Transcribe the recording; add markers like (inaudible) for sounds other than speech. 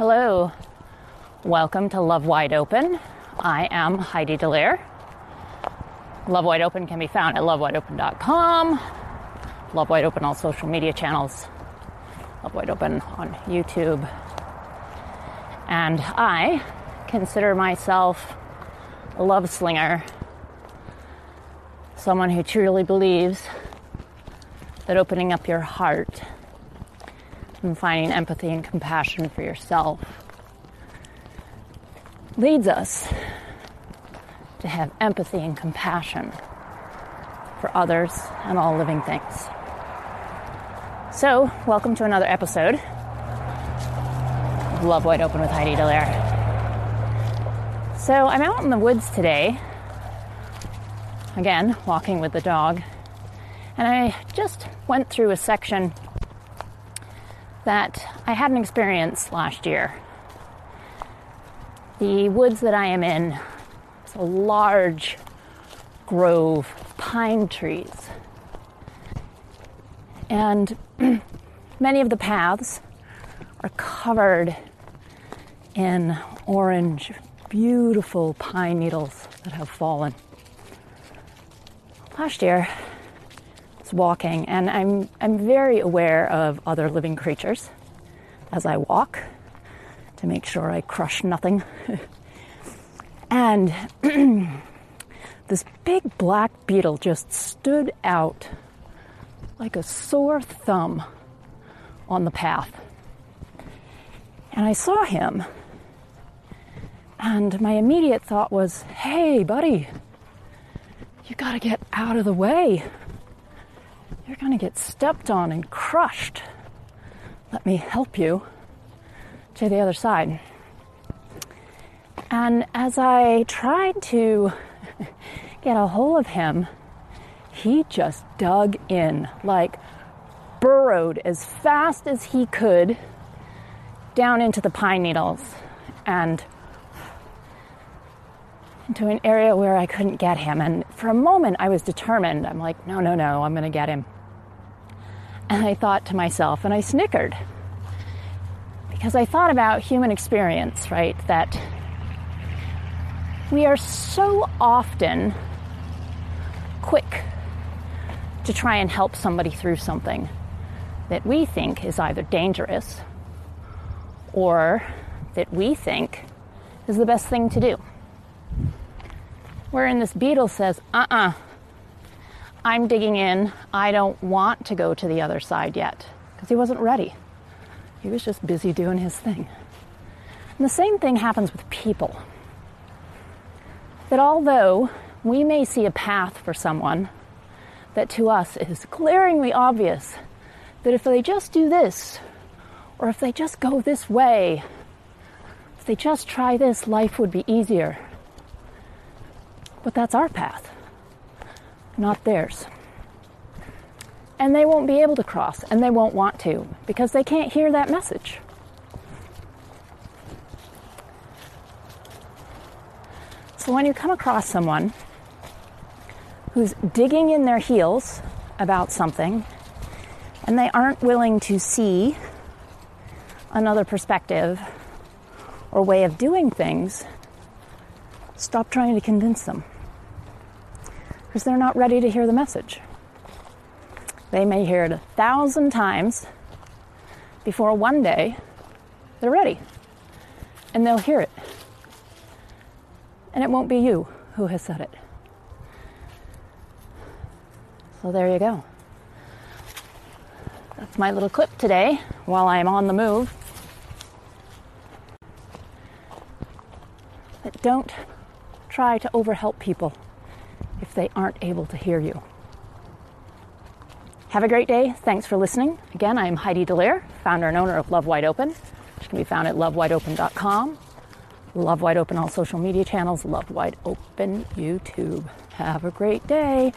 Hello. Welcome to Love Wide Open. I am Heidi Delaire. Love Wide Open can be found at lovewideopen.com. Love Wide Open on social media channels. Love Wide Open on YouTube. And I consider myself a love slinger. Someone who truly believes that opening up your heart and finding empathy and compassion for yourself leads us to have empathy and compassion for others and all living things. So, welcome to another episode of Love Wide Open with Heidi Delaire. So, I'm out in the woods today, again, walking with the dog, and I just went through a section that I had an experience last year. The woods that I am in is a large grove of pine trees. And (clears throat) many of the paths are covered in orange, beautiful pine needles that have fallen. Last year, walking, and I'm, I'm very aware of other living creatures as I walk to make sure I crush nothing. (laughs) and (clears throat) this big black beetle just stood out like a sore thumb on the path. And I saw him, and my immediate thought was, hey, buddy, you gotta get out of the way. You're going to get stepped on and crushed. Let me help you to the other side. And as I tried to (laughs) get a hold of him, he just dug in, like burrowed as fast as he could down into the pine needles and into an area where I couldn't get him. And for a moment, I was determined. I'm like, no, no, no, I'm going to get him. And I thought to myself, and I snickered, because I thought about human experience, right? That we are so often quick to try and help somebody through something that we think is either dangerous or that we think is the best thing to do. Wherein this beetle says, uh uh-uh, uh I'm digging in. I don't want to go to the other side yet because he wasn't ready. He was just busy doing his thing. And the same thing happens with people. That although we may see a path for someone that to us is glaringly obvious, that if they just do this, or if they just go this way, if they just try this, life would be easier. But that's our path not theirs. And they won't be able to cross, and they won't want to, because they can't hear that message. So when you come across someone who's digging in their heels about something, and they aren't willing to see another perspective or way of doing things, stop trying to convince them because they're not ready to hear the message. They may hear it a thousand times before one day they're ready and they'll hear it. And it won't be you who has said it. So there you go. That's my little clip today while I'm on the move. But don't try to overhelp people if they aren't able to hear you. Have a great day. Thanks for listening. Again, I'm Heidi Delaire, founder and owner of Love Wide Open, which can be found at lovewideopen.com. Love Wide Open all social media channels, Love Wide Open YouTube. Have a great day.